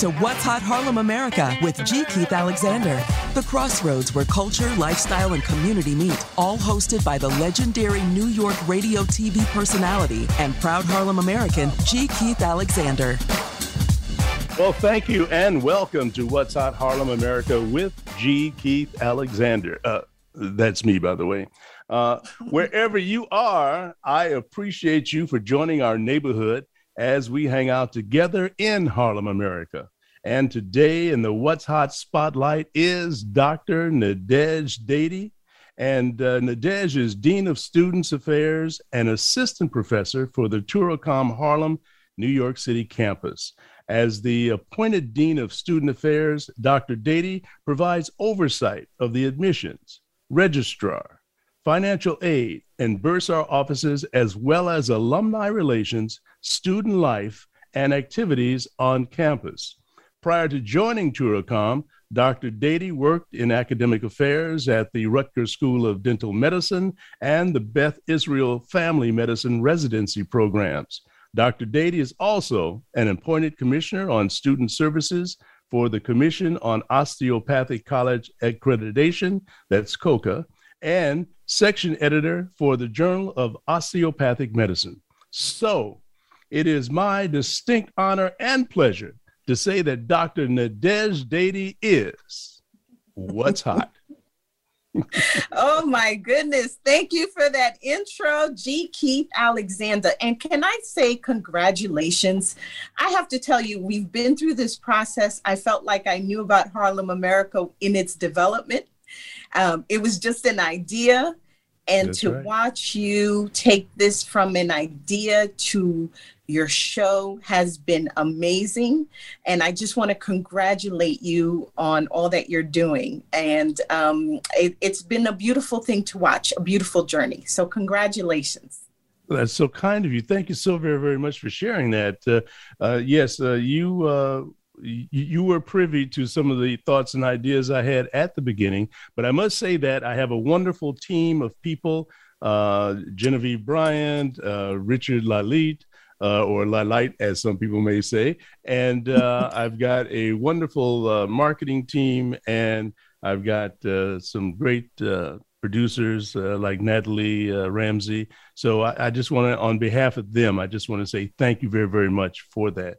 to What's Hot Harlem America with G. Keith Alexander. The crossroads where culture, lifestyle, and community meet, all hosted by the legendary New York radio TV personality and proud Harlem American, G. Keith Alexander. Well, thank you and welcome to What's Hot Harlem America with G. Keith Alexander. Uh, that's me, by the way. Uh, wherever you are, I appreciate you for joining our neighborhood as we hang out together in Harlem, America. And today in the What's Hot Spotlight is Dr. Nadege Dady. And uh, Nadege is Dean of Students Affairs and Assistant Professor for the TouroCOM Harlem, New York City campus. As the appointed Dean of Student Affairs, Dr. Dady provides oversight of the admissions, registrar, financial aid, and bursar offices, as well as alumni relations student life, and activities on campus. Prior to joining TouroCOM, Dr. Dady worked in academic affairs at the Rutgers School of Dental Medicine and the Beth Israel Family Medicine residency programs. Dr. Dady is also an appointed commissioner on student services for the Commission on Osteopathic College Accreditation, that's COCA, and section editor for the Journal of Osteopathic Medicine. So, it is my distinct honor and pleasure to say that Dr. Nadege Dady is what's hot. oh my goodness. Thank you for that intro, G. Keith Alexander. And can I say congratulations? I have to tell you, we've been through this process. I felt like I knew about Harlem America in its development. Um, it was just an idea. And That's to right. watch you take this from an idea to your show has been amazing. And I just want to congratulate you on all that you're doing. And um, it, it's been a beautiful thing to watch, a beautiful journey. So, congratulations. that's so kind of you. Thank you so very, very much for sharing that. Uh, uh, yes, uh, you uh, you were privy to some of the thoughts and ideas I had at the beginning, but I must say that I have a wonderful team of people uh, Genevieve Bryant, uh, Richard Lalit, uh, or Lalite, as some people may say. And uh, I've got a wonderful uh, marketing team, and I've got uh, some great uh, producers uh, like Natalie Ramsey. So I, I just want to, on behalf of them, I just want to say thank you very, very much for that.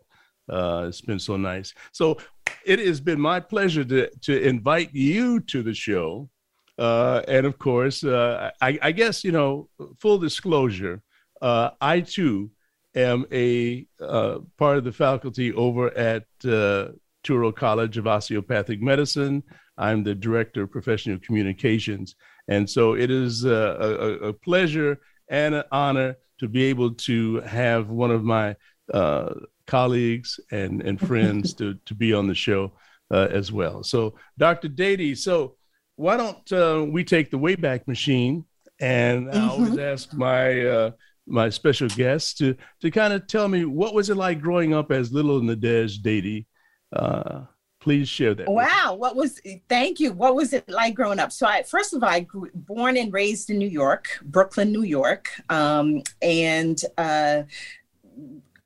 It's been so nice. So it has been my pleasure to, to invite you to the show. and of course, I, I, guess, you know, full disclosure, I too am a uh, part of the faculty over at uh, Touro College of Osteopathic Medicine. I'm the director of professional communications. And so it is uh, a, a pleasure and an honor to be able to have one of my uh, colleagues and, and friends to, to be on the show uh, as well. So, Dr. Dady, so why don't uh, we take the Wayback Machine? And I always mm-hmm. ask my my special guest to to kind of tell me what was it like growing up as little Nadege Dady. Uh, please share that. Wow, what was? Thank you. What was it like growing up? So, I first of all, I grew born and raised in New York, Brooklyn, New York, um, and. Uh,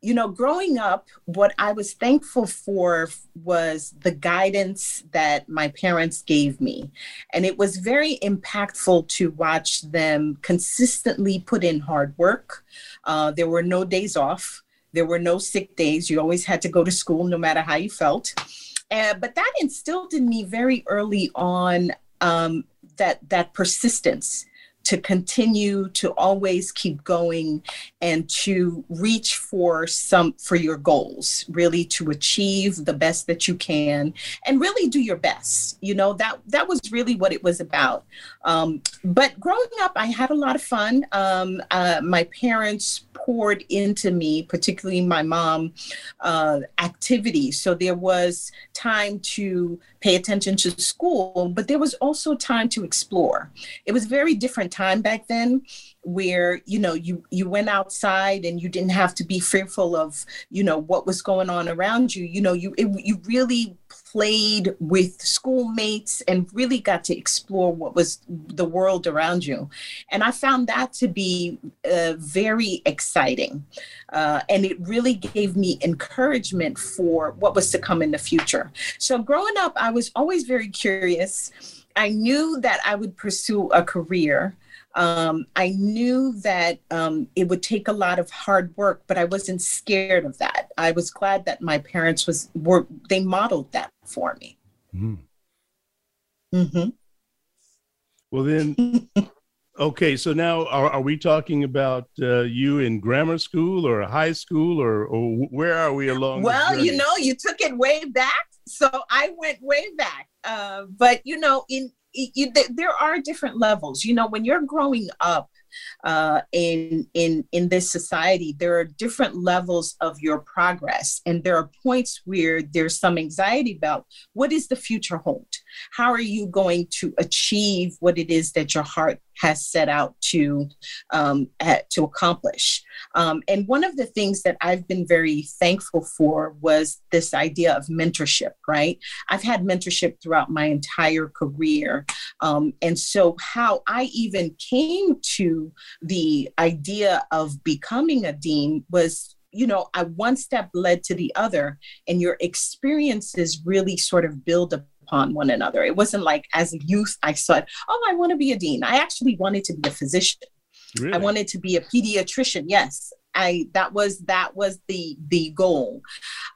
you know, growing up, what I was thankful for was the guidance that my parents gave me. And it was very impactful to watch them consistently put in hard work. Uh, there were no days off, there were no sick days. You always had to go to school no matter how you felt. Uh, but that instilled in me very early on um, that that persistence to continue to always keep going and to reach for some for your goals really to achieve the best that you can and really do your best. You know that that was really what it was about. Um, but growing up i had a lot of fun. Um, uh, my parents poured into me particularly my mom uh, activities. So there was time to pay attention to school but there was also time to explore. It was very different time back then where you know you you went outside and you didn't have to be fearful of you know what was going on around you. You know you it, you really played with schoolmates and really got to explore what was the world around you and i found that to be uh, very exciting uh, and it really gave me encouragement for what was to come in the future so growing up i was always very curious I knew that I would pursue a career. Um, I knew that um, it would take a lot of hard work, but I wasn't scared of that. I was glad that my parents was were they modeled that for me. Mm. Mm-hmm. Well, then, okay. So now, are, are we talking about uh, you in grammar school or high school, or, or where are we along? Well, you know, you took it way back, so I went way back. Uh, but you know, in you, there are different levels. You know, when you're growing up, uh, in in in this society there are different levels of your progress. And there are points where there's some anxiety about what is the future hold how are you going to achieve what it is that your heart has set out to um, at, to accomplish. Um, and one of the things that I've been very thankful for was this idea of mentorship. Right, I've had mentorship throughout my entire career, um, and so how I even came to the idea of becoming a dean was you know, I one step led to the other, and your experiences really sort of build upon one another. It wasn't like as a youth I said, "Oh, I want to be a dean." I actually wanted to be a physician. Really? I wanted to be a pediatrician. Yes, I that was that was the the goal.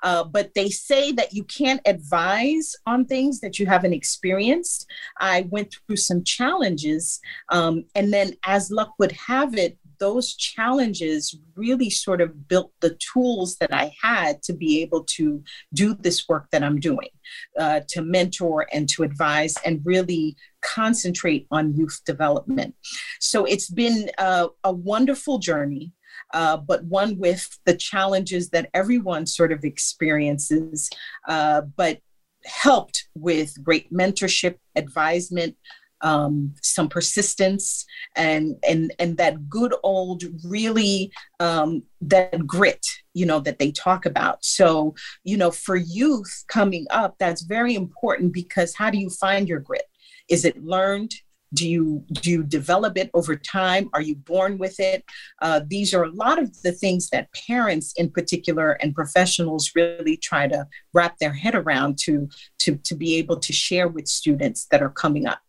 Uh, but they say that you can't advise on things that you haven't experienced. I went through some challenges, um, and then as luck would have it, those challenges really sort of built the tools that I had to be able to do this work that I'm doing, uh, to mentor and to advise and really concentrate on youth development. So it's been a, a wonderful journey. Uh, but one with the challenges that everyone sort of experiences, uh, but helped with great mentorship, advisement, um, some persistence and and and that good old really um, that grit you know that they talk about. So you know for youth coming up that's very important because how do you find your grit? Is it learned? Do you do you develop it over time? Are you born with it? Uh, these are a lot of the things that parents in particular and professionals really try to wrap their head around to to to be able to share with students that are coming up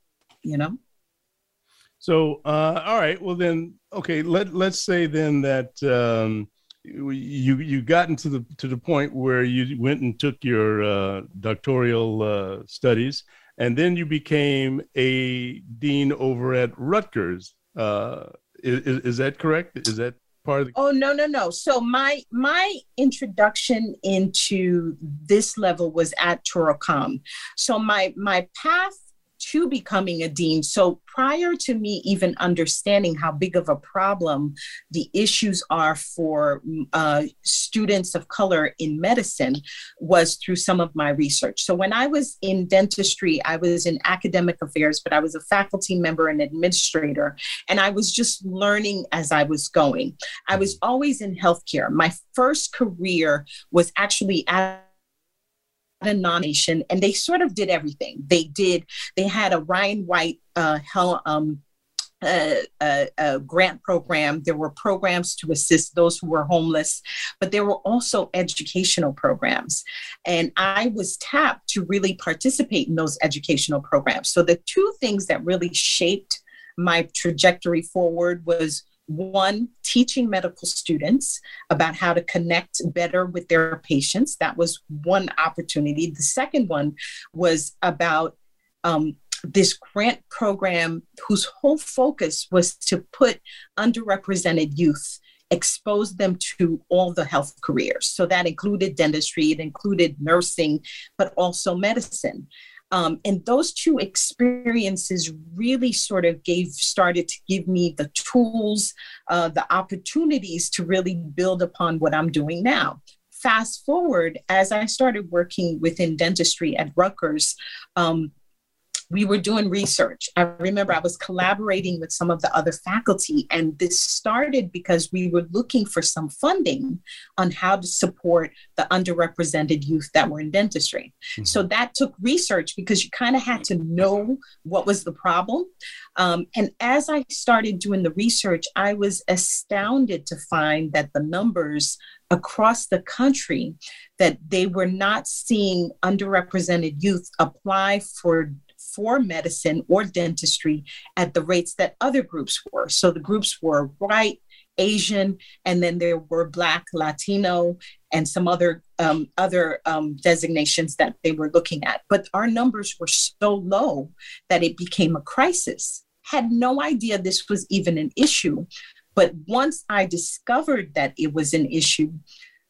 you know so uh, all right well then okay let let's say then that um, you you gotten to the to the point where you went and took your uh, doctoral uh, studies and then you became a dean over at Rutgers. Uh, is, is that correct? Is that part of the? Oh no no no! So my my introduction into this level was at TouroCOM. So my my path to becoming a dean. So prior to me even understanding how big of a problem the issues are for uh, students of color in medicine was through some of my research. So when I was in dentistry, I was in academic affairs, but I was a faculty member and administrator, and I was just learning as I was going. I was always in healthcare. My first career was actually at a nomination and they sort of did everything. They did, they had a Ryan White uh, hell, um, a, a, a, grant program. There were programs to assist those who were homeless, but there were also educational programs. And I was tapped to really participate in those educational programs. So the two things that really shaped my trajectory forward was one teaching medical students about how to connect better with their patients. That was one opportunity. The second one was about um, this grant program whose whole focus was to put underrepresented youth expose them to all the health careers. So that included dentistry it included nursing but also medicine um, and those two experiences really sort of gave started to give me the tools, uh, the opportunities to really build upon what I'm doing now. Fast forward, as I started working within dentistry at Rutgers, um, we were doing research. I remember I was collaborating with some of the other faculty, and this started because we were looking for some funding on how to support the underrepresented youth that were in dentistry. Mm-hmm. So that took research because you kind of had to know what was the problem. Um, and as I started doing the research, I was astounded to find that the numbers across the country that they were not seeing underrepresented youth apply for for medicine or dentistry at the rates that other groups were. So the groups were white, Asian, and then there were Black, Latino, and some other um, other um, designations that they were looking at. But our numbers were so low that it became a crisis. Had no idea this was even an issue. But once I discovered that it was an issue,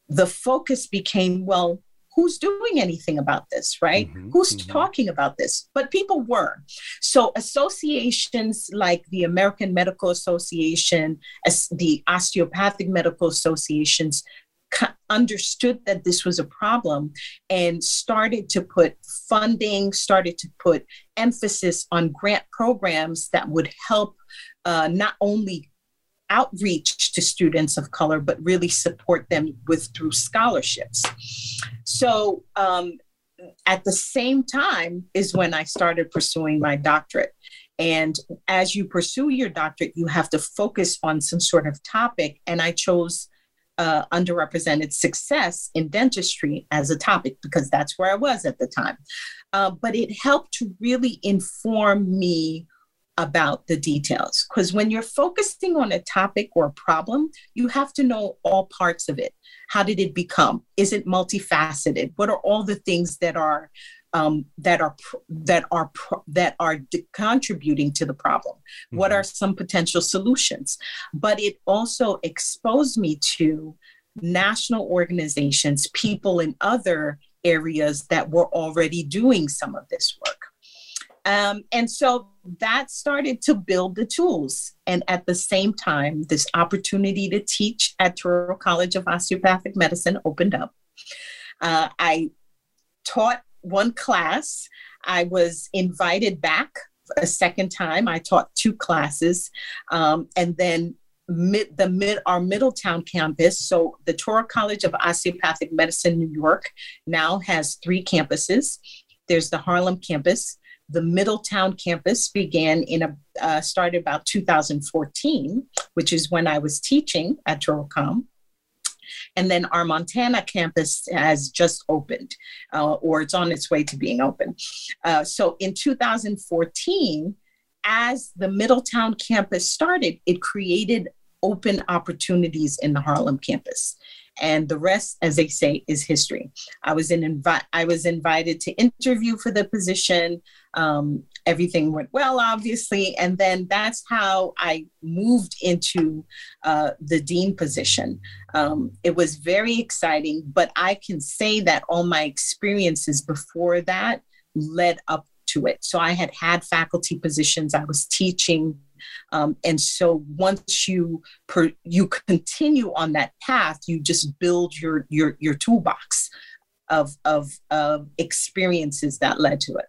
the focus became well, who's doing anything about this, right? Mm-hmm, who's mm-hmm. talking about this? But people were. So associations like the American Medical Association, as the Osteopathic Medical Associations understood that this was a problem and started to put funding, started to put emphasis on grant programs that would help uh, not only outreach to students of color, but really support them with through scholarships. So um, at the same time is when I started pursuing my doctorate. And as you pursue your doctorate, you have to focus on some sort of topic. And I chose uh, underrepresented success in dentistry as a topic because that's where I was at the time. Uh, but it helped to really inform me about the details. Because when you're focusing on a topic or a problem, you have to know all parts of it. How did it become? Is it multifaceted? What are all the things that are um, that are that are that are de- contributing to the problem? Mm-hmm. What are some potential solutions? But it also exposed me to national organizations, people in other areas that were already doing some of this work. Um, and so that started to build the tools. And at the same time, this opportunity to teach at Touro College of Osteopathic Medicine opened up. Uh, I taught one class. I was invited back a second time. I taught two classes. Um, and then mid the mid our Middletown campus. So the Touro College of Osteopathic Medicine, New York, now has three campuses. There's the Harlem campus, the Middletown campus began in a uh, started about 2014, which is when I was teaching at TouroCOM. And then our Montana campus has just opened, uh, or it's on its way to being open. Uh, so in 2014, as the Middletown campus started, it created open opportunities in the Harlem campus and the rest as they say is history. I was in invi- i was invited to interview for the position. Um, everything went well obviously and then that's how i moved into uh, the dean position. Um, it was very exciting but i can say that all my experiences before that led up to it. So i had had faculty positions. I was teaching um, and so once you per, you continue on that path, you just build your your your toolbox of of, of experiences that led to it.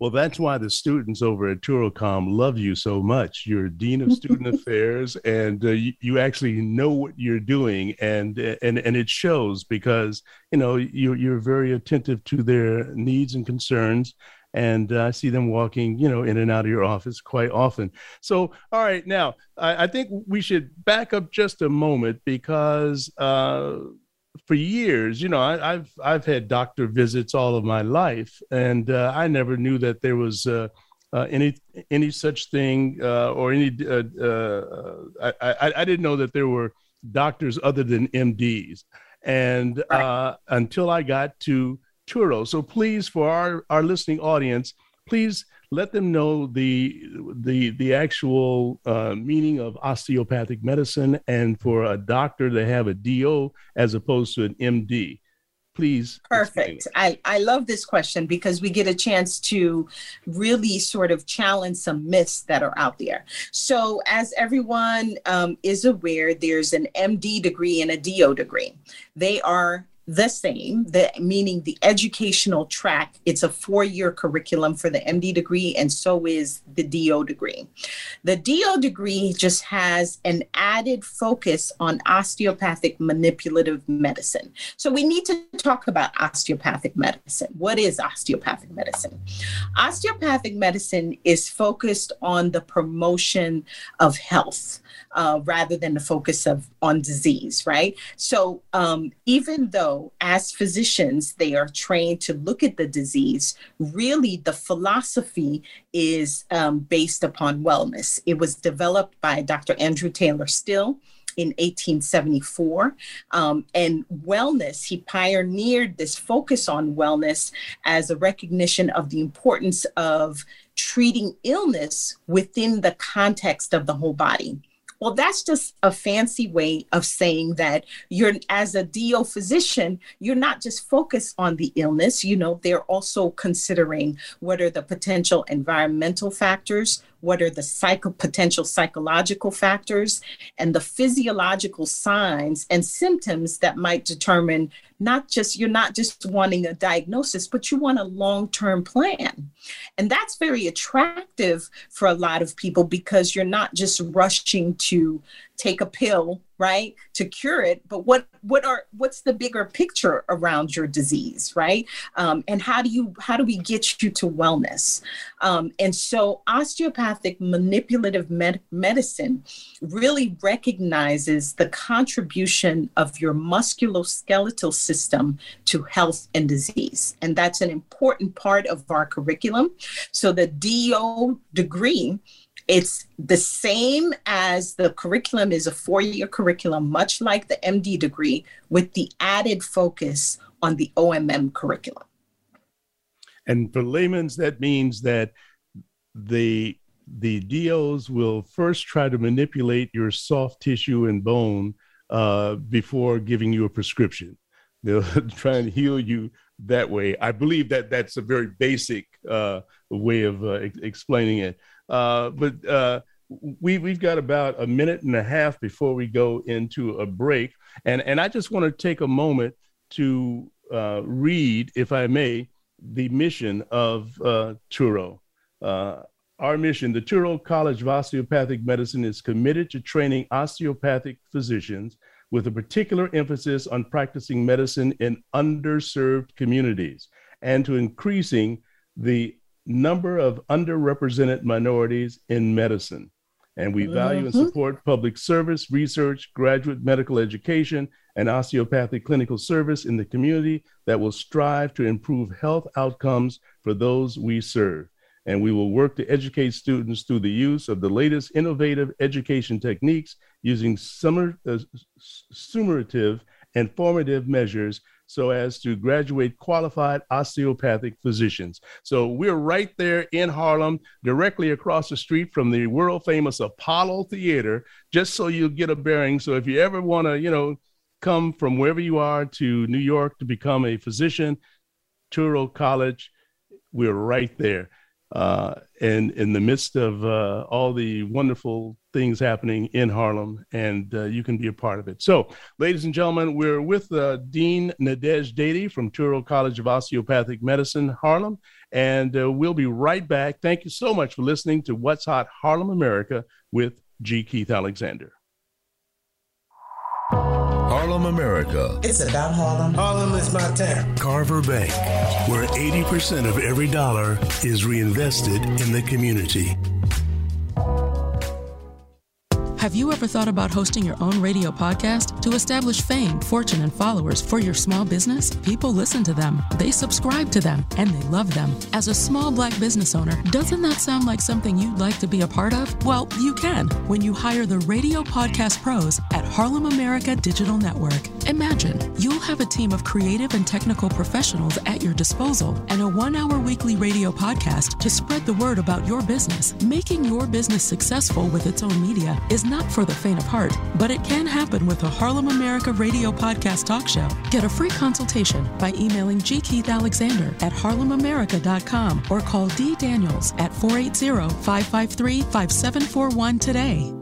Well, that's why the students over at TouroCom love you so much. You're dean of student affairs, and uh, you, you, actually know what you're doing, and and and it shows because you know you you're very attentive to their needs and concerns, and uh, I see them walking, you know, in and out of your office quite often. So, all right, now I, I think we should back up just a moment because uh, for years, you know, I, have I've had doctor visits all of my life, and uh, I never knew that there was. Uh, uh, any any such thing uh, or any I, I, I didn't know that there were doctors other than MDs and right. until I got to Touro. So please, for our, our listening audience, please let them know the the the actual uh, meaning of osteopathic medicine, and for a doctor to have a DO as opposed to an MD. Please. Perfect. I, I love this question because we get a chance to really sort of challenge some myths that are out there. So, as everyone um, is aware, there's an MD degree and a DO degree. They are the same, the meaning the educational track. It's a four-year curriculum for the MD degree, and so is the DO degree. The DO degree just has an added focus on osteopathic manipulative medicine. So we need to talk about osteopathic medicine. What is osteopathic medicine? Osteopathic medicine is focused on the promotion of health uh, rather than the focus of on disease, right? So um, even though as physicians they are trained to look at the disease, really the philosophy is um, based upon wellness. It was developed by Dr. Andrew Taylor Still in 1874. Um, and wellness, he pioneered this focus on wellness as a recognition of the importance of treating illness within the context of the whole body. Well, that's just a fancy way of saying that you're, as a DO physician, you're not just focused on the illness. You know, they're also considering what are the potential environmental factors, what are the psycho, potential psychological factors, and the physiological signs and symptoms that might determine not just you're not just wanting a diagnosis but you want a long-term plan. And that's very attractive for a lot of people because you're not just rushing to take a pill right to cure it but what what are what's the bigger picture around your disease right? Um, and how do you how do we get you to wellness? Um, and so osteopathic manipulative med- medicine really recognizes the contribution of your musculoskeletal system to health and disease. And that's an important part of our curriculum. So the do degree it's the same as the curriculum is a four year curriculum, much like the MD degree, with the added focus on the OMM curriculum. And for layman's, that means that the the DOs will first try to manipulate your soft tissue and bone uh, before giving you a prescription. They'll try and heal you that way. I believe that that's a very basic uh, way of uh, ex- explaining it. Uh, but uh, we we've got about a minute and a half before we go into a break, and and I just want to take a moment to uh, read, if I may, the mission of uh, Touro. Uh, our mission, the Touro College of Osteopathic Medicine, is committed to training osteopathic physicians with a particular emphasis on practicing medicine in underserved communities and to increasing the number of underrepresented minorities in medicine. And we value and mm-hmm. support public service, research, graduate medical education, and osteopathic clinical service in the community that will strive to improve health outcomes for those we serve. And we will work to educate students through the use of the latest innovative education techniques using summer, uh, summative and formative measures so as to graduate qualified osteopathic physicians. So we're right there in Harlem, directly across the street from the world famous Apollo Theater, just so you get a bearing. So if you ever want to, you know, come from wherever you are to New York to become a physician, Touro College, we're right there uh, and in the midst of uh, all the wonderful things happening in Harlem, and uh, you can be a part of it. So, ladies and gentlemen, we're with uh, Dean Nadege Dady from Touro College of Osteopathic Medicine, Harlem, and uh, we'll be right back. Thank you so much for listening to What's Hot Harlem America with G. Keith Alexander. Harlem, America. It's about Harlem. Harlem is my town. Carver Bank, where 80% of every dollar is reinvested in the community. Have you ever thought about hosting your own radio podcast to establish fame, fortune, and followers for your small business? People listen to them, they subscribe to them, and they love them. As a small black business owner, doesn't that sound like something you'd like to be a part of? Well, you can when you hire the radio podcast pros at Harlem America Digital Network. Imagine you'll have a team of creative and technical professionals at your disposal and a one hour weekly radio podcast to spread the word about your business. Making your business successful with its own media is not for the faint of heart, but it can happen with a Harlem America radio podcast talk show. Get a free consultation by emailing G. Keith Alexander at harlemamerica.com or call D. Daniels at 480 553 5741 today.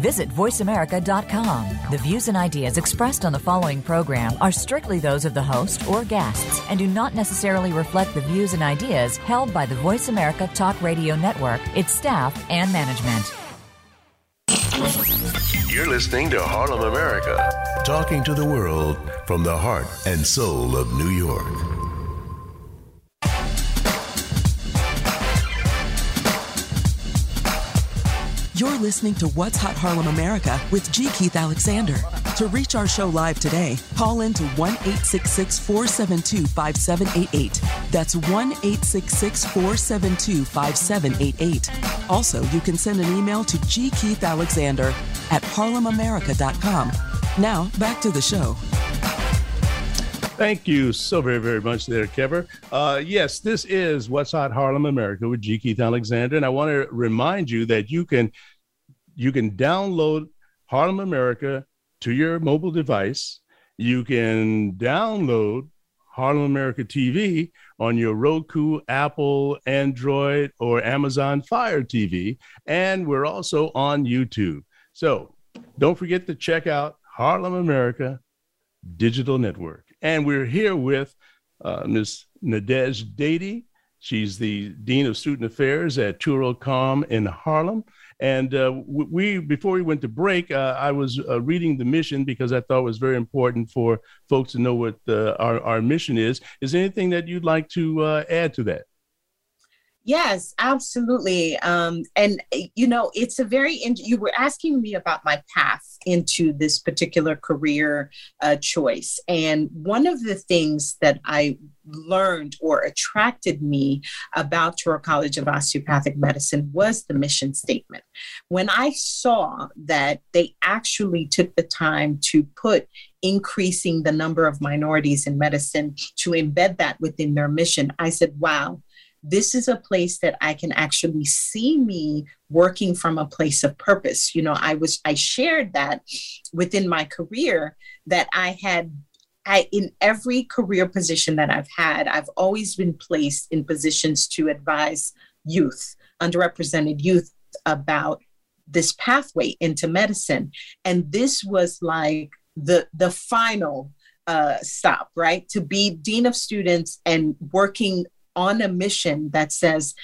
Visit VoiceAmerica.com. The views and ideas expressed on the following program are strictly those of the host or guests and do not necessarily reflect the views and ideas held by the Voice America Talk Radio Network, its staff, and management. You're listening to Harlem, America. Talking to the world from the heart and soul of New York. You're listening to What's Hot Harlem America with G. Keith Alexander. To reach our show live today, call in to 1 866 472 5788. That's 1 866 472 5788. Also, you can send an email to G. Keith Alexander at harlemamerica.com. Now, back to the show. Thank you so very, very much there, Kever. Uh, yes, this is What's Hot Harlem America with G. Keith Alexander. And I want to remind you that you can you can download Harlem America to your mobile device. You can download Harlem America TV on your Roku, Apple, Android, or Amazon Fire TV. And we're also on YouTube. So don't forget to check out Harlem America Digital Network. And we're here with uh, Ms. Nadege Dady. She's the Dean of Student Affairs at Touro-Com in Harlem. And uh, we, before we went to break, uh, I was uh, reading the mission because I thought it was very important for folks to know what uh, our, our mission is. Is anything that you'd like to uh, add to that? Yes, absolutely. Um, and you know, it's a very. You were asking me about my path into this particular career uh, choice, and one of the things that I learned or attracted me about Touro College of Osteopathic Medicine was the mission statement. When I saw that they actually took the time to put increasing the number of minorities in medicine to embed that within their mission, I said, "Wow." This is a place that I can actually see me working from a place of purpose. You know, I was, I shared that within my career that I had. I, in every career position that I've had, I've always been placed in positions to advise youth, underrepresented youth, about this pathway into medicine. And this was like the the final uh, stop, right? To be dean of students and working on a mission that says,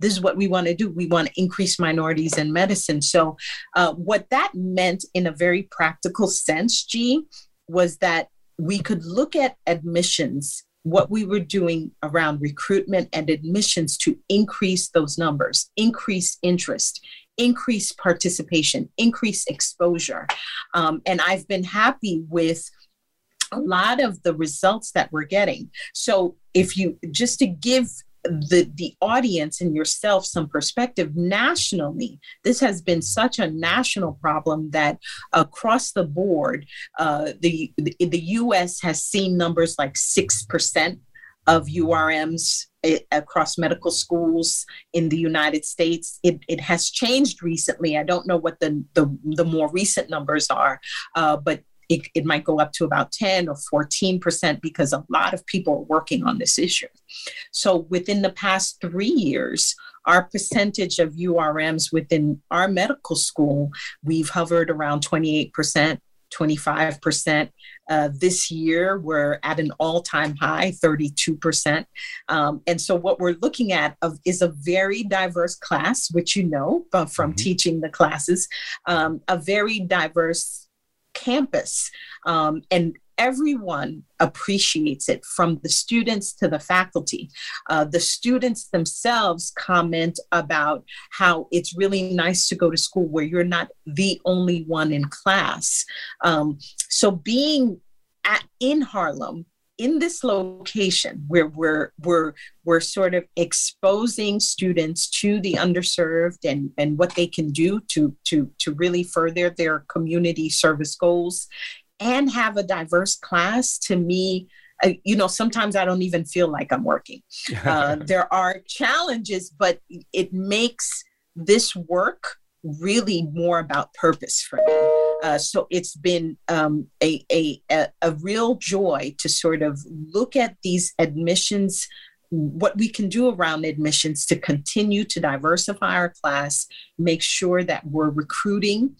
this is what we want to do. We want to increase minorities in medicine. So, uh, what that meant in a very practical sense, G, was that we could look at admissions, what we were doing around recruitment and admissions to increase those numbers, increase interest, increase participation, increase exposure. Um, and I've been happy with a lot of the results that we're getting. So if you just to give the the audience and yourself some perspective nationally this has been such a national problem that across the board uh, the, the the us has seen numbers like 6% of urms eh, across medical schools in the united states it, it has changed recently i don't know what the the, the more recent numbers are uh, but it, it might go up to about 10 or 14% because a lot of people are working on this issue. So within the past three years, our percentage of URMs within our medical school, we've hovered around 28%. 25%. Uh, this year, we're at an all time high, 32%. Um, and so, what we're looking at of, is a very diverse class, which you know from mm-hmm. teaching the classes, um, a very diverse campus. Um, and everyone appreciates it from the students to the faculty. Uh, the students themselves comment about how it's really nice to go to school where you're not the only one in class. Um, so being at, in Harlem in this location where we're we're we're sort of exposing students to the underserved and and what they can do to to to really further their community service goals and have a diverse class to me uh, you know sometimes i don't even feel like i'm working. Uh, there are challenges but it makes this work really more about purpose for me uh, so it's been um, a, a, a real joy to sort of look at these admissions what we can do around admissions to continue to diversify our class, make sure that we're recruiting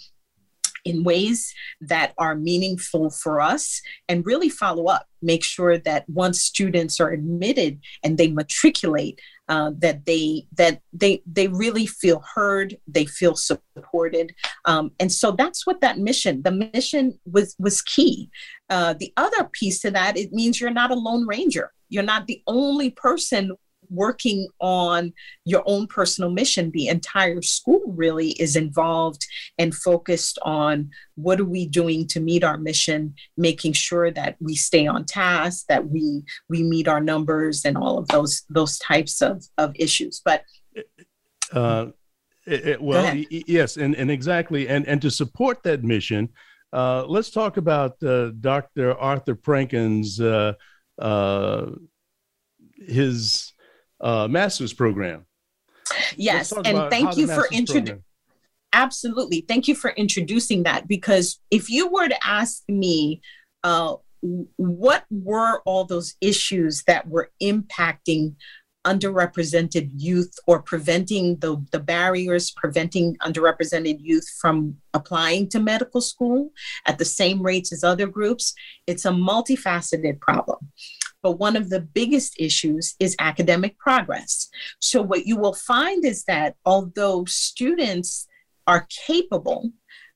in ways that are meaningful for us and really follow up make sure that once students are admitted and they matriculate uh, that they that they they really feel heard they feel supported. Um, and so that's what that mission the mission was was key. Uh, the other piece to that it means you're not a lone ranger. You're not the only person working on your own personal mission. The entire school really is involved and focused on what are we doing to meet our mission, making sure that we stay on task, that we we meet our numbers and all of those those types of, of issues. But uh, it, it, well, y- yes, and, and exactly, and and to support that mission, uh, let's talk about uh, Dr. Arthur Prankin's uh, uh, his uh, master's program. Yes, and thank you for introducing. Absolutely, thank you for introducing that because if you were to ask me, uh, what were all those issues that were impacting underrepresented youth or preventing the, the barriers preventing underrepresented youth from applying to medical school at the same rates as other groups it's a multifaceted problem but one of the biggest issues is academic progress. So, what you will find is that although students are capable,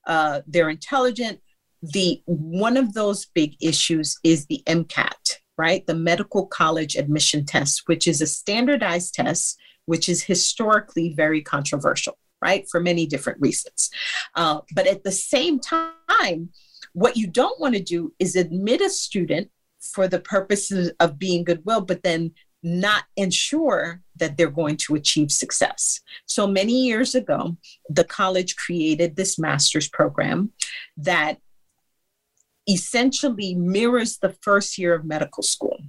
uh, they're intelligent, the one of those big issues is the MCAT, right? The medical college admission test, which is a standardized test, which is historically very controversial, right? For many different reasons. Uh, but at the same time, what you don't want to do is admit a student for the purposes of being goodwill, but then not ensure that they're going to achieve success. So many years ago, the college created this master's program that essentially mirrors the first year of medical school.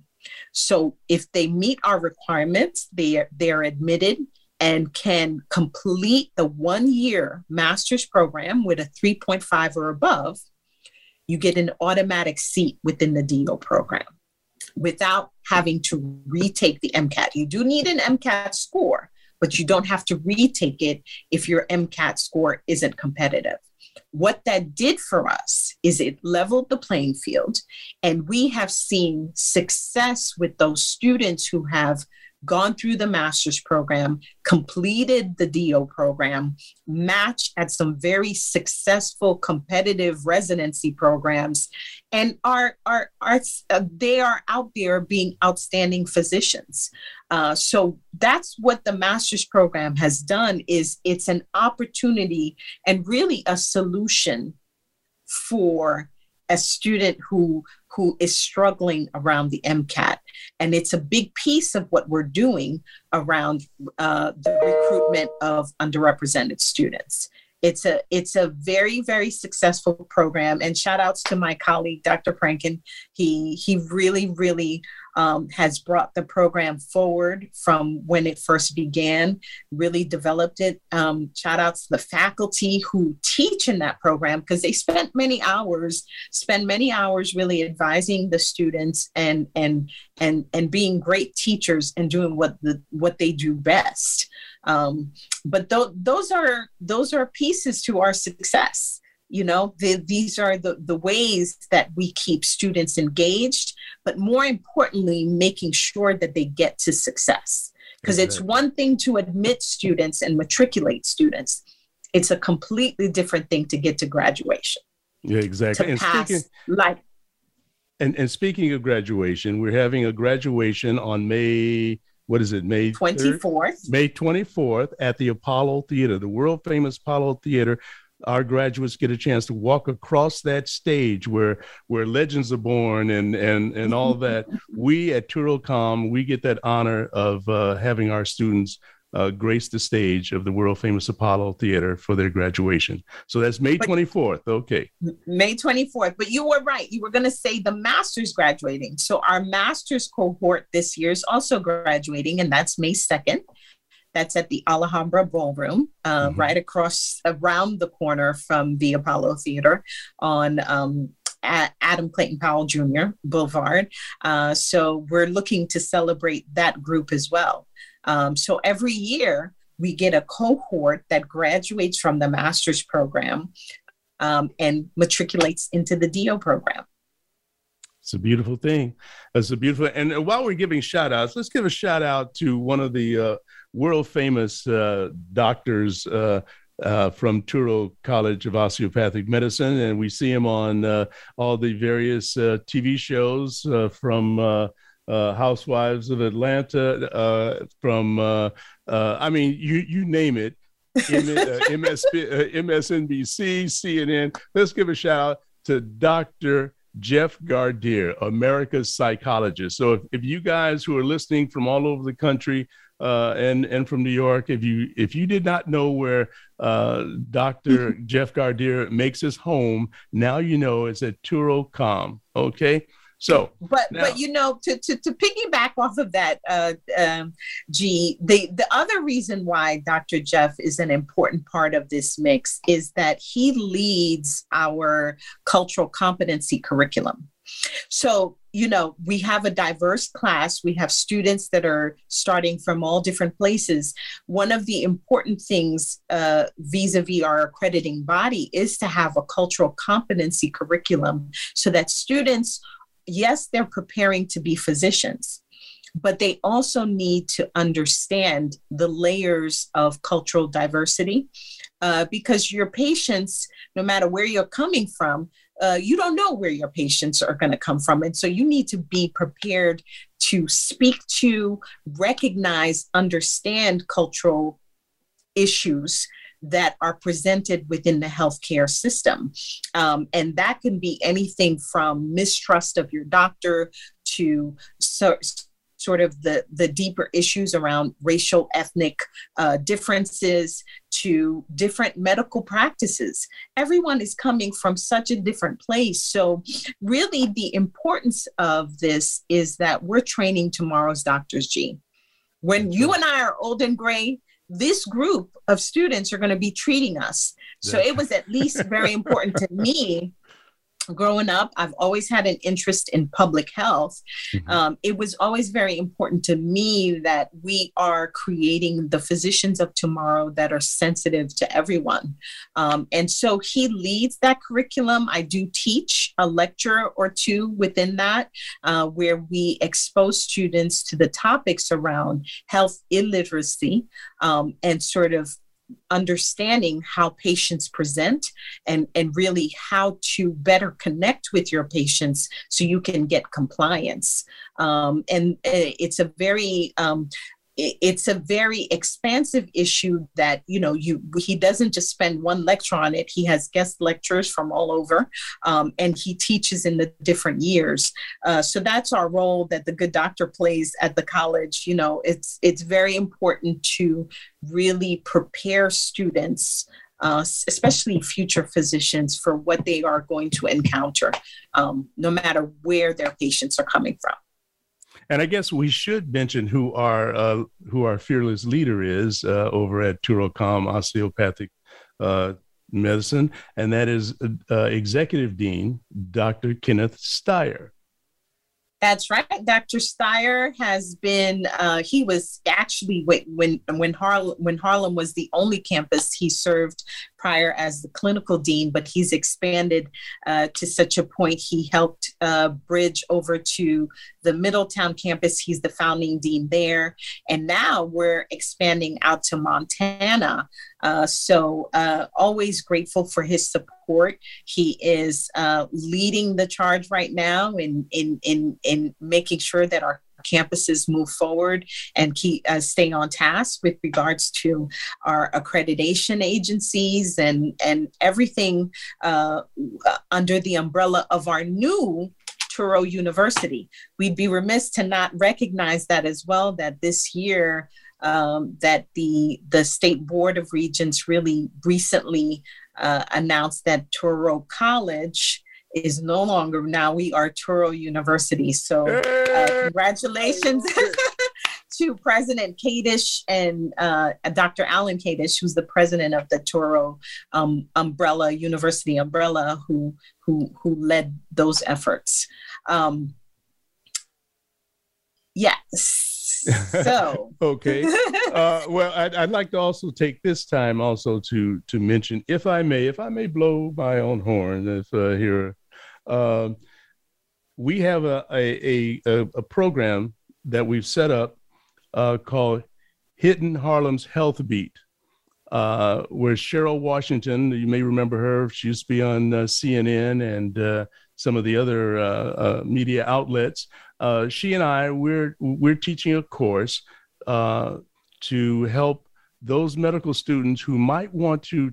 So if they meet our requirements, they are, they are admitted and can complete the one year master's program with a 3.5 or above you get an automatic seat within the DO program without having to retake the MCAT. You do need an MCAT score, but you don't have to retake it if your MCAT score isn't competitive. What that did for us is it leveled the playing field, and we have seen success with those students who have gone through the master's program, completed the DO program, matched at some very successful competitive residency programs, and are are are uh, they are out there being outstanding physicians. Uh, so that's what the master's program has done. Is it's an opportunity and really a solution for a student who who is struggling around the MCAT. And it's a big piece of what we're doing around uh, the recruitment of underrepresented students. It's a it's a very very successful program, and shout outs to my colleague Dr. Pranken. He he really really um, has brought the program forward from when it first began, really developed it. Um, shout outs to the faculty who teach in that program because they spent many hours, spend many hours really advising the students and and and and being great teachers and doing what the what they do best. Um, but th- those are those are pieces to our success you know the, these are the, the ways that we keep students engaged but more importantly making sure that they get to success. Because it's one thing to admit students and matriculate students. It's a completely different thing to get to graduation. Yeah exactly. To and pass speaking, like and, and speaking of graduation we're having a graduation on may what is it, May 24th? May 24th at the Apollo Theater, the world famous Apollo Theater our graduates get a chance to walk across that stage where where legends are born and and and all that we at TourOCOM we get that honor of uh, having our students uh, grace the stage of the world famous Apollo Theater for their graduation. So that's May 24th. Okay. May 24th. But you were right. You were going to say the master's graduating. So our master's cohort this year is also graduating, and that's May 2nd. That's at the Alhambra Ballroom, uh, mm-hmm. right across around the corner from the Apollo Theater on um, at Adam Clayton Powell Jr. Boulevard. Uh, so we're looking to celebrate that group as well. Um, so every year we get a cohort that graduates from the master's program um, and matriculates into the DO program. It's a beautiful thing. It's a beautiful. And while we're giving shout outs, let's give a shout out to one of the uh, world famous uh, doctors uh, uh, from Touro College of Osteopathic Medicine. And we see him on uh, all the various uh, TV shows from uh, Housewives of Atlanta, uh, from uh, uh, I mean, you you name it, MS, MSNBC, CNN. Let's give a shout out to Dr. Jeff Gardere, America's psychologist. So if, if you guys who are listening from all over the country uh, and and from New York, if you if you did not know where uh, Dr. Jeff Gardere makes his home, now you know it's at TouroCOM. Okay. So, but now, but you know, to, to to piggyback off of that, uh, um, G, the the other reason why Dr. Jeff is an important part of this mix is that he leads our cultural competency curriculum. So, you know, we have a diverse class. We have students that are starting from all different places. One of the important things vis a vis our accrediting body is to have a cultural competency curriculum so that students yes, they're preparing to be physicians, but they also need to understand the layers of cultural diversity uh, because your patients, no matter where you're coming from, uh, you don't know where your patients are going to come from. And so you need to be prepared to speak to, recognize, understand cultural issues that are presented within the healthcare system. Um, and that can be anything from mistrust of your doctor to so, sort of the, the deeper issues around racial, ethnic uh, differences to different medical practices. Everyone is coming from such a different place. So, really, the importance of this is that we're training tomorrow's doctors, G. When you and I are old and gray, this group of students are going to be treating us. So it was at least very important to me growing up, I've always had an interest in public health. Mm-hmm. Um, it was always very important to me that we are creating the physicians of tomorrow that are sensitive to everyone. Um, and so he leads that curriculum. I do teach a lecture or two within that, uh, where we expose students to the topics around health illiteracy um, and sort of understanding how patients present and, and really how to better connect with your patients so you can get compliance. Um, and uh, it's a very um, it's a very expansive issue that you know you he doesn't just spend one lecture on it. He has guest lectures from all over um, and he teaches in the different years. Uh, so that's our role that the good doctor plays at the college. You know it's it's very important to really prepare students uh, especially future physicians for what they are going to encounter um, no matter where their patients are coming from and I guess we should mention who our uh, who our fearless leader is uh, over at TouroCOM Osteopathic uh, Medicine, and that is uh, Executive Dean Dr. Kenneth Steier. That's right. Dr. Steyer has been, uh, he was actually when when Harlem when Harlem was the only campus he served prior as the clinical dean, but he's expanded uh, to such a point he helped uh, bridge over to the Middletown campus. He's the founding dean there. And now we're expanding out to Montana. Uh, so, uh, always grateful for his support. He is uh, leading the charge right now in, in, in, in making sure that our campuses move forward and keep uh, stay on task with regards to our accreditation agencies and and everything uh, under the umbrella of our new Touro University. We'd be remiss to not recognize that as well. That this year um, that the the state board of regents really recently uh, announced that Touro College is no longer now we are Touro University. So uh, congratulations to President Kadish and uh, Dr. Alan Kadish, who's the president of the Touro um, Umbrella University Umbrella, who who who led those efforts. Um, yes. So okay. Uh, well, I'd, I'd like to also take this time also to to mention, if I may, if I may blow my own horn, if uh, here, uh, we have a, a a a program that we've set up uh, called Hitting Harlem's Health Beat, uh, where Cheryl Washington, you may remember her, she used to be on uh, CNN and uh, some of the other uh, media outlets. she and I, we're, we're teaching a course to help those medical students who might want to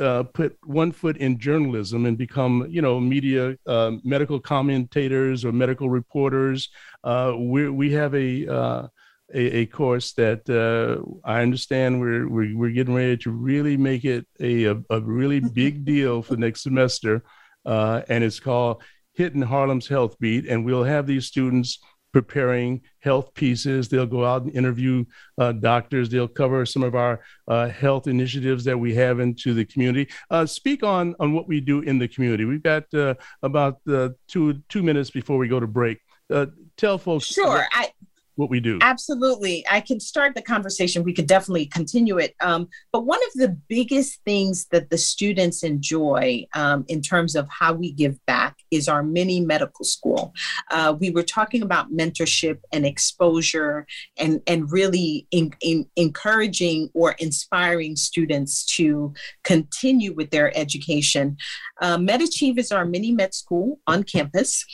uh, put one foot in journalism and become, you know, media uh, medical commentators or medical reporters. Uh, we we have a a, a course that uh, I understand we're, we're, we're getting ready to really make it a, a, a really big deal for the next semester, uh, and it's called Hitting Harlem's Health Beat, and we'll have these students preparing health pieces. They'll go out and interview uh, doctors. They'll cover some of our uh, health initiatives that we have into the community. Uh, speak on on what we do in the community. We've got uh, about uh, two two minutes before we go to break. Uh, tell folks. Sure. I what we do. Absolutely. I can start the conversation. We could definitely continue it. Um, but one of the biggest things that the students enjoy um, in terms of how we give back is our mini medical school. Uh, we were talking about mentorship and exposure and, and really in, in encouraging or inspiring students to continue with their education. Uh, MedAchieve is our mini med school on campus.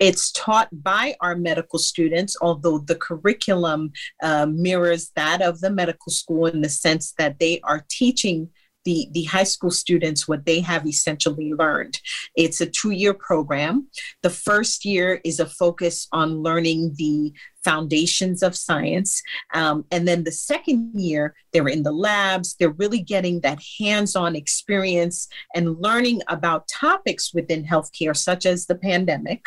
It's taught by our medical students, although the curriculum uh, mirrors that of the medical school in the sense that they are teaching the, the high school students what they have essentially learned. It's a two year program. The first year is a focus on learning the foundations of science. Um, and then the second year, they're in the labs, they're really getting that hands on experience and learning about topics within healthcare, such as the pandemic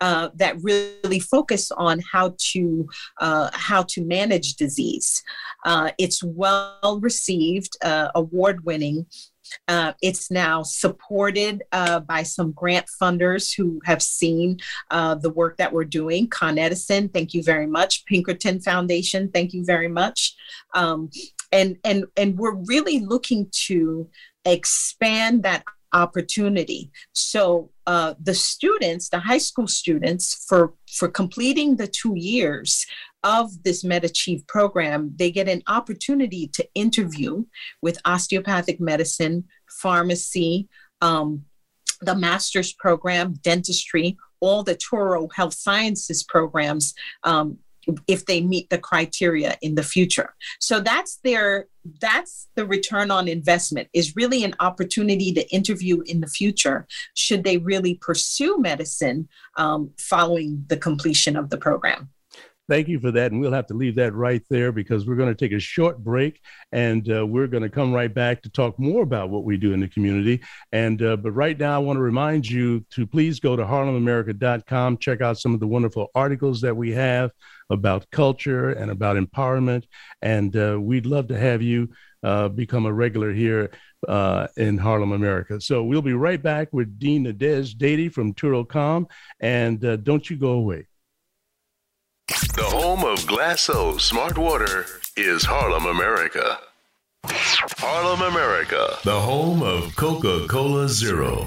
uh, that really focus on how to uh, how to manage disease. Uh, it's well received, uh, award winning. Uh, it's now supported uh, by some grant funders who have seen the work that we're doing. Con Edison, thank you very much. Pinkerton Foundation, thank you very much. Um, and and and we're really looking to expand that opportunity. So uh, the students, the high school students, for for completing the two years of this MedAchieve program, they get an opportunity to interview with osteopathic medicine, pharmacy, um, the master's program, dentistry, all the Touro Health Sciences programs um, if they meet the criteria in the future. So that's their that's the return on investment is really an opportunity to interview in the future should they really pursue medicine um, following the completion of the program. Thank you for that. And we'll have to leave that right there because we're going to take a short break and uh, we're going to come right back to talk more about what we do in the community. And uh, but right now, I want to remind you to please go to harlemamerica.com, check out some of the wonderful articles that we have about culture and about empowerment. And uh, we'd love to have you uh, become a regular here uh, in Harlem, America. So we'll be right back with Dean Nadege Dady from TouroCOM. And uh, don't you go away. The home of Glacéau Smart Water is Harlem, America. Harlem, America, the home of Coca Cola Zero.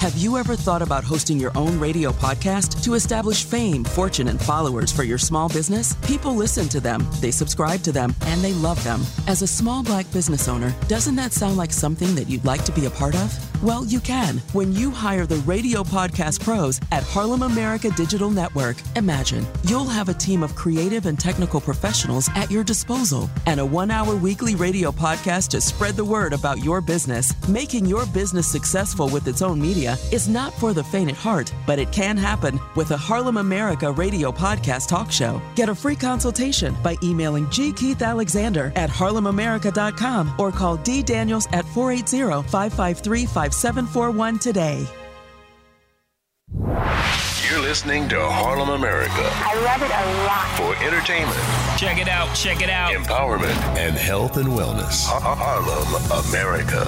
Have you ever thought about hosting your own radio podcast to establish fame, fortune, and followers for your small business? People listen to them, they subscribe to them, and they love them. As a small black business owner, doesn't that sound like something that you'd like to be a part of? Well, you can when you hire the radio podcast pros at Harlem America Digital Network. Imagine you'll have a team of creative and technical professionals at your disposal and a one hour weekly radio podcast to spread the word about your business. Making your business successful with its own media is not for the faint at heart, but it can happen with a Harlem America radio podcast talk show. Get a free consultation by emailing G. Keith Alexander at harlemamerica.com or call D. Daniels at 480 553 5741 today. You're listening to Harlem America. I love it a lot. For entertainment, Check it out. Check it out. empowerment, and health and wellness. Har- Harlem America.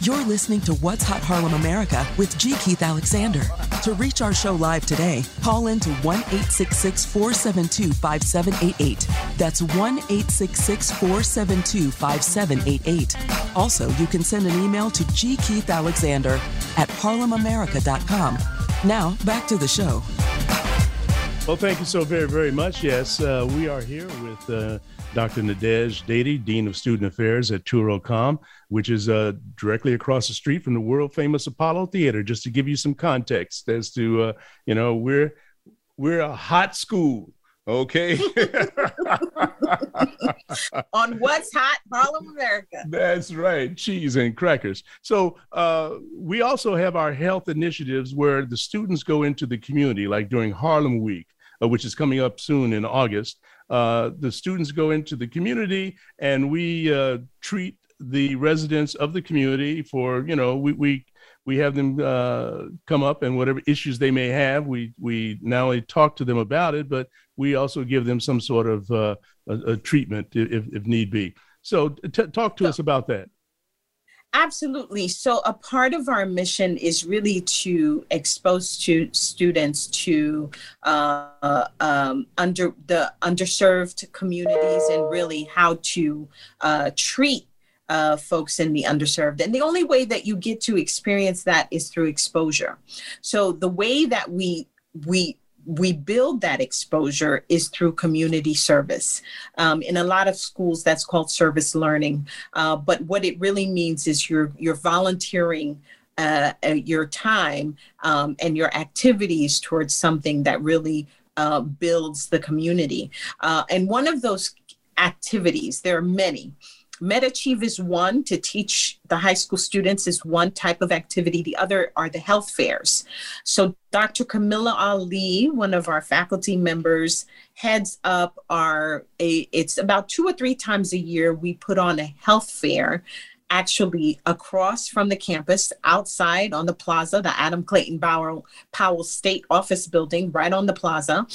You're listening to What's Hot Harlem America with G. Keith Alexander. To reach our show live today, call in to 1 866 472 5788. That's 1 866 472 5788. Also, you can send an email to gkeithalexander at harlemamerica.com. Now, back to the show. Well, thank you so very, very much. Yes, uh, we are here with uh, Dr. Nadege Dady, Dean of Student Affairs at TouroCOM, which is uh, directly across the street from the world famous Apollo Theater. Just to give you some context as to, uh, you know, we're we're a hot school. Okay. On what's hot, Harlem America. That's right, cheese and crackers. So uh, we also have our health initiatives where the students go into the community, like during Harlem Week, uh, which is coming up soon in August. Uh, the students go into the community, and we uh, treat the residents of the community for you know we we we have them uh, come up and whatever issues they may have, we we not only talk to them about it, but we also give them some sort of uh, a, a treatment if, if need be. So t- talk to us about that. Absolutely. So, a part of our mission is really to expose to students to uh, um, under the underserved communities and really how to uh, treat uh, folks in the underserved. And the only way that you get to experience that is through exposure. So, the way that we we we build that exposure is through community service. Um, in a lot of schools, that's called service learning. Uh, but what it really means is you're you're volunteering uh, uh, your time um, and your activities towards something that really uh, builds the community. Uh, and one of those activities, there are many. MedAchieve is one to teach the high school students is one type of activity. The other are the health fairs. So Dr. Camilla Ali, one of our faculty members, heads up our a, it's about two or three times a year we put on a health fair actually across from the campus outside on the plaza, the Adam Clayton Bauer Powell State Office Building, right on the plaza,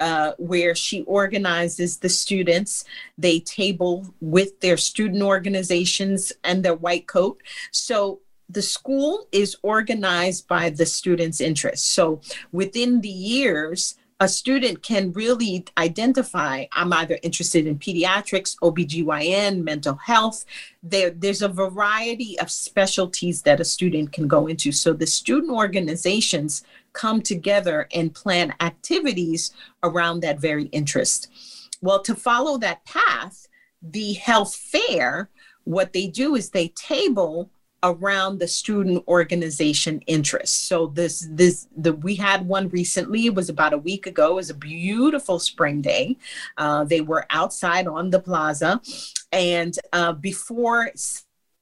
uh, where she organizes the students. They table with their student organizations and their white coat. So the school is organized by the students' interests. So within the years, a student can really identify I'm either interested in pediatrics, OBGYN, mental health. There, there's a variety of specialties that a student can go into. So the student organizations come together and plan activities around that very interest. Well, to follow that path, the health fair, what they do is they table around the student organization interests. So this this the we had one recently. It was about a week ago. It was a beautiful spring day. Uh, they were outside on the plaza, and uh, before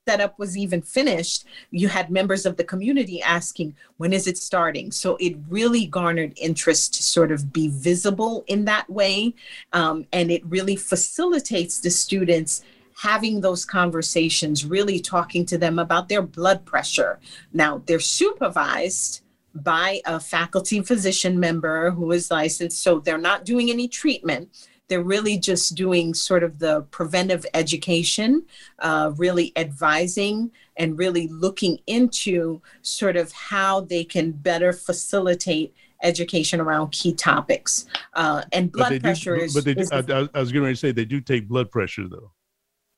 setup was even finished, you had members of the community asking, when is it starting? So it really garnered interest to sort of be visible in that way. Um, and it really facilitates the students having those conversations, really talking to them about their blood pressure. Now, they're supervised by a faculty physician member who is licensed, so they're not doing any treatment. They're really just doing sort of the preventive education, uh, really advising and really looking into sort of how they can better facilitate education around key topics. Uh, and blood pressure do, is. But they is I, I was going to say they do take blood pressure though.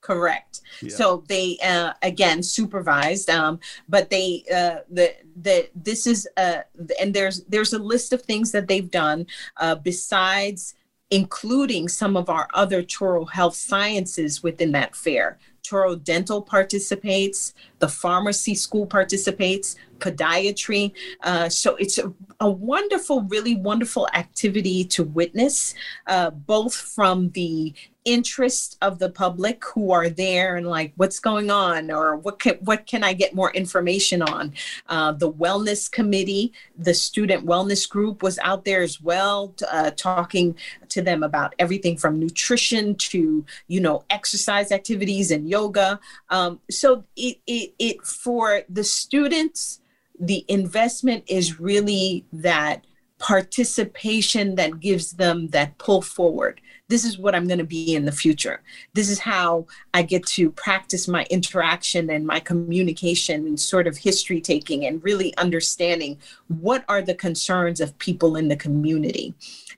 Correct yeah. so they uh, again supervised um, but they uh, the the this is uh, and there's there's a list of things that they've done uh, besides including some of our other Touro health sciences within that fair Touro Dental participates, the pharmacy school participates, podiatry. Uh, so it's a, a, wonderful, really wonderful activity to witness, uh, both from the interest of the public who are there and like what's going on or what can what can I get more information on. Uh, the wellness committee, the student wellness group was out there as well, uh, talking to them about everything from nutrition to you know exercise activities and yoga. Um, so it, it it for the students the investment is really that participation that gives them that pull forward. This is what I'm going to be in the future. This is how I get to practice my interaction and my communication and sort of history taking and really understanding what are the concerns of people in the community.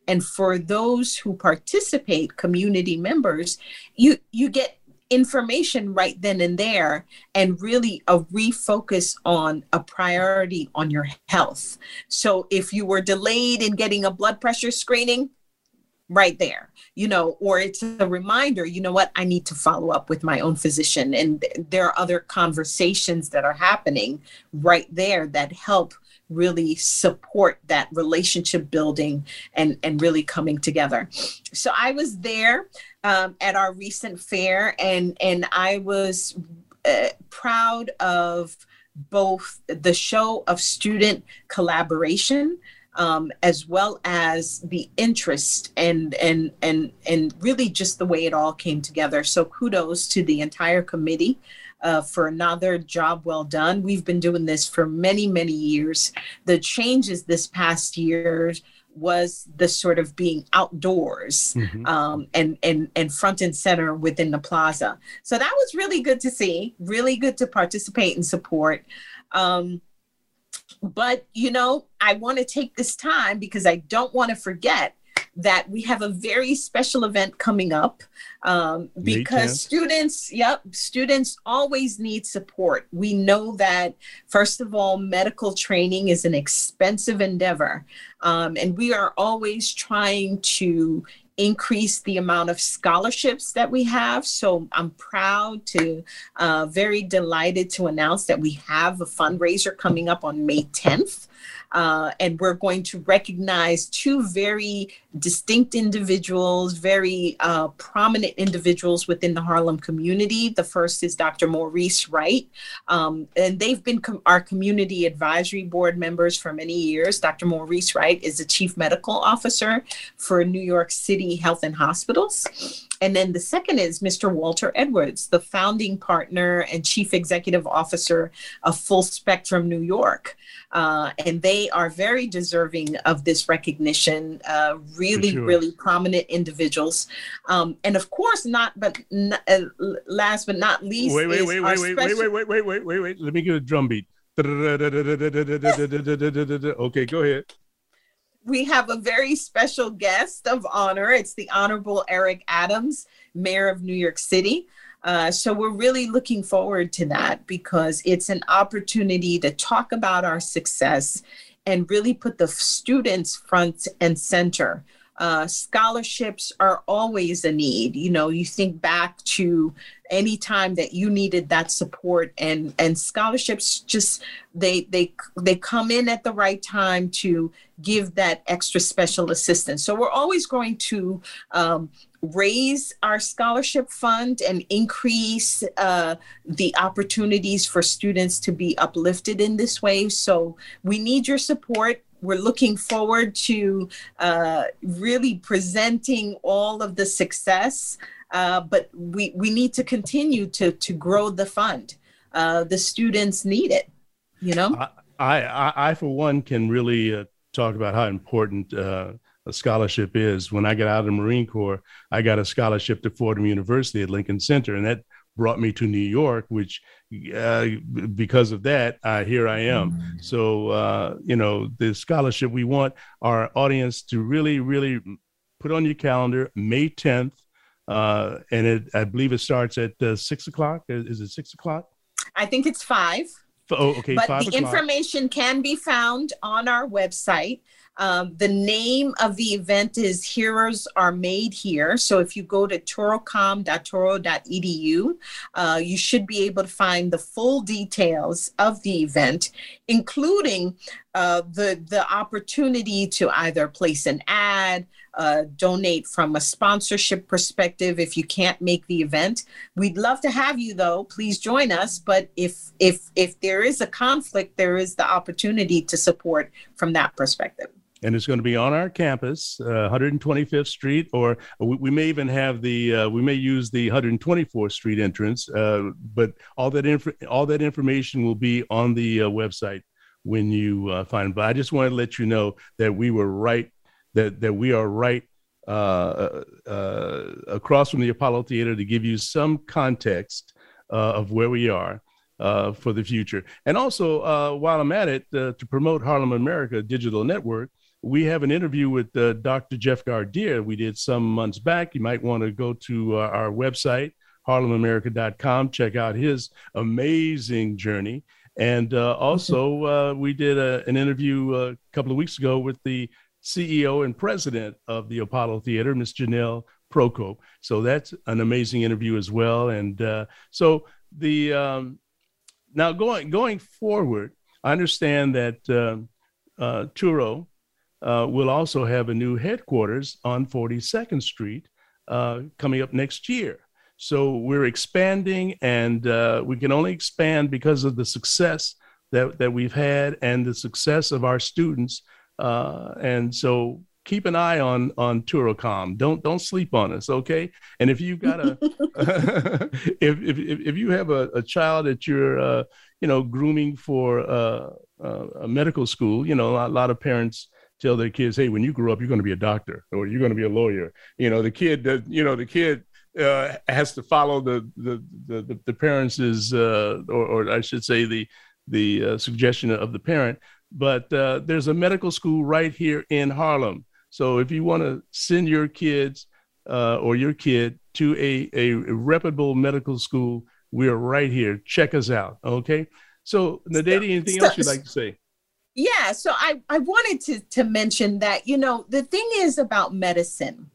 And for those who participate, community members, you you get information right then and there and really a refocus on a priority on your health. So if you were delayed in getting a blood pressure screening, right there, you know, or it's a reminder, you know what, I need to follow up with my own physician. And there are other conversations that are happening right there that help really support that relationship building and and really coming together. So i was there um, at our recent fair and and i was uh, proud of both the show of student collaboration um, as well as the interest and and and and really just the way it all came together. So kudos to the entire committee uh, for another job well done. We've been doing this for many, many years. The changes this past year was the sort of being outdoors mm-hmm. um, and and and front and center within the plaza. So that was really good to see. Really good to participate and support. Um, but you know, I want to take this time because I don't want to forget that we have a very special event coming up um, because students, yep, students always need support. We know that, first of all, medical training is an expensive endeavor, um, and we are always trying to increase the amount of scholarships that we have. So I'm proud to, uh, very delighted to announce that we have a fundraiser coming up on May 10th. Uh, and we're going to recognize two very distinct individuals, very uh, prominent individuals within the Harlem community. The first is Dr. Maurice Wright, um, and they've been com- our community advisory board members for many years. Dr. Maurice Wright is the chief medical officer for New York City Health and Hospitals. And then the second is Mr. Walter Edwards, the founding partner and chief executive officer of Full Spectrum New York. Uh, and they are very deserving of this recognition. Uh, really, sure. really prominent individuals, um, and of course, not but n- uh, last but not least. Wait, wait, wait, wait, wait, special- wait, wait, wait, wait, wait, wait. Let me get a drum beat. okay, go ahead. We have a very special guest of honor. It's the Honorable Eric Adams, Mayor of New York City. Uh, so we're really looking forward to that because it's an opportunity to talk about our success and really put the students front and center. Uh, scholarships are always a need. You know, you think back to any time that you needed that support, and and scholarships just they they they come in at the right time to give that extra special assistance. So we're always going to um, raise our scholarship fund and increase uh, the opportunities for students to be uplifted in this way. So we need your support. We're looking forward to uh, really presenting all of the success, uh, but we, we need to continue to, to grow the fund. Uh, the students need it, you know? I, I, I for one, can really uh, talk about how important uh, a scholarship is. When I got out of the Marine Corps, I got a scholarship to Fordham University at Lincoln Center, and that brought me to New York, which uh, because of that, uh, here I am. Mm-hmm. So, uh, you know, the scholarship we want our audience to really, really put on your calendar May 10th. uh, and it I believe it starts at uh, six o'clock. Is it six o'clock? I think it's five. Oh, okay. But the o'clock. information can be found on our website. Um, the name of the event is Heroes Are Made Here. So if you go to tourocom.touro.edu, uh, you should be able to find the full details of the event, including uh, the, the opportunity to either place an ad, uh, donate from a sponsorship perspective if you can't make the event. We'd love to have you though. Please join us. But if if if there is a conflict, there is the opportunity to support from that perspective and it's going to be on our campus, uh, 125th Street, or we, we may even have the uh, we may use the 124th Street entrance. Uh, but all that inf- all that information will be on the uh, website when you uh, find. But I just want to let you know that we were right that that we are right uh, across from the Apollo Theater to give you some context of where we are. for the future. And also, while I'm at it, to promote Harlem America Digital Network, we have an interview with uh, Dr. Jeff Gardere we did some months back. You might want to go to uh, our website, harlemamerica.com, check out his amazing journey. And uh, also, uh, we did a, an interview uh, a couple of weeks ago with the CEO and president of the Apollo Theater, Ms. Jonelle Procope. So that's an amazing interview as well. And uh, so the um, now going going forward, I understand that uh, Touro uh, will also have a new headquarters on 42nd Street uh, coming up next year. So we're expanding, and uh, we can only expand because of the success that, that we've had and the success of our students. Uh, and so keep an eye on on TouroCOM. Don't don't sleep on us, okay? And if you've got a if, if if you have a, a child that you're uh, you know grooming for uh, uh, a medical school, you know a lot, a lot of parents tell their kids, hey, when you grow up, you're going to be a doctor or you're going to be a lawyer. You know, the kid that, you know, the kid uh, has to follow the, the, the, the parents' uh, or, or I should say the, the uh, suggestion of the parent. But uh, there's a medical school right here in Harlem. So if you want to send your kids uh, or your kid to a, a reputable medical school, we're right here. Check us out. Okay. So, Nadady, anything else you'd like to say? Yeah, so I, I wanted to, to mention that, you know, the thing is about medicine,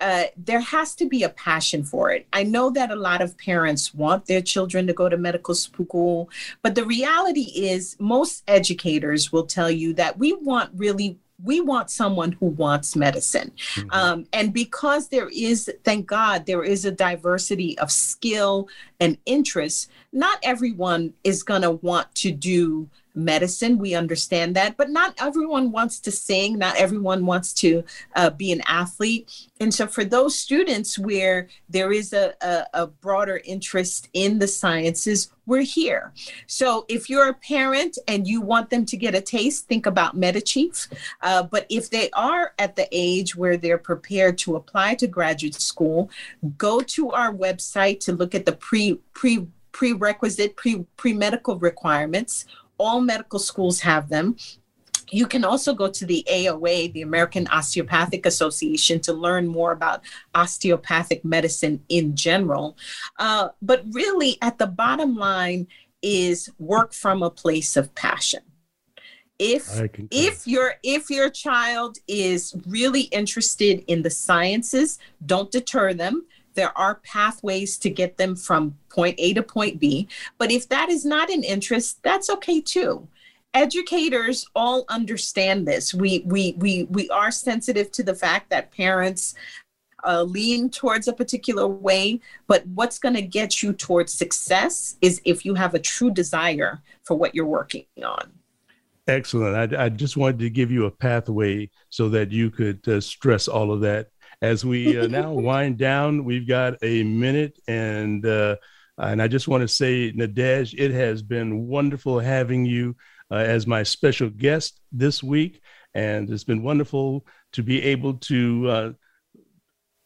uh, there has to be a passion for it. I know that a lot of parents want their children to go to medical school, but the reality is, most educators will tell you that we want really we want someone who wants medicine. Mm-hmm. Um, and because there is, thank God, there is a diversity of skill and interests, not everyone is going to want to do medicine. We understand that, but not everyone wants to sing. Not everyone wants to uh, be an athlete. And so, for those students where there is a, a, a broader interest in the sciences, we're here. So, if you're a parent and you want them to get a taste, think about MedAchieve. Uh, but if they are at the age where they're prepared to apply to graduate school, go to our website to look at the pre pre prerequisite pre pre medical requirements all medical schools have them. You can also go to the AOA, the American Osteopathic Association, to learn more about osteopathic medicine in general. Uh, but really, at the bottom line, is work from a place of passion if if your if your child is really interested in the sciences don't deter them there are pathways to get them from point A to point B. But if that is not an interest, that's okay too. Educators all understand this. We we we we are sensitive to the fact that parents uh, lean towards a particular way, but what's going to get you towards success is if you have a true desire for what you're working on. Excellent. I, I just wanted to give you a pathway so that you could uh, stress all of that as we uh, now wind down, we've got a minute, and uh, and I just want to say, Nadege, it has been wonderful having you uh, as my special guest this week, and it's been wonderful to be able to uh,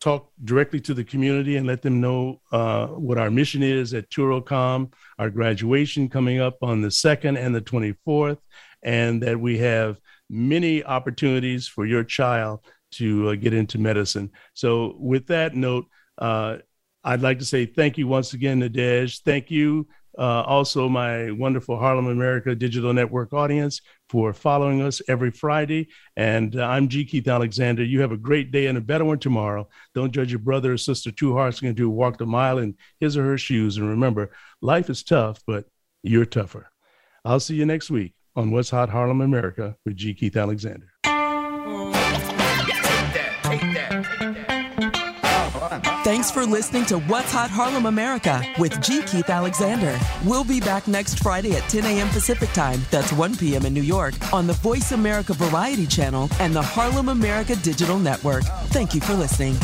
talk directly to the community and let them know uh, what our mission is at TouroCOM, our graduation coming up on the 2nd and the 24th, and that we have many opportunities for your child to uh, get into medicine. So, with that note, Uh, I'd like to say thank you once again, Nadege. Thank you uh, also my wonderful Harlem America Digital Network audience for following us every Friday. And uh, I'm G. Keith Alexander. You have a great day and a better one tomorrow. Don't judge your brother or sister too harshly and do walk the mile in his or her shoes. And remember, life is tough, but you're tougher. I'll see you next week on What's Hot Harlem America with G. Keith Alexander. Thanks for listening to What's Hot Harlem America with G. Keith Alexander. We'll be back next Friday at 10 a.m. Pacific Time. That's 1 p.m. in New York on the Voice America Variety Channel and the Harlem America Digital Network. Thank you for listening.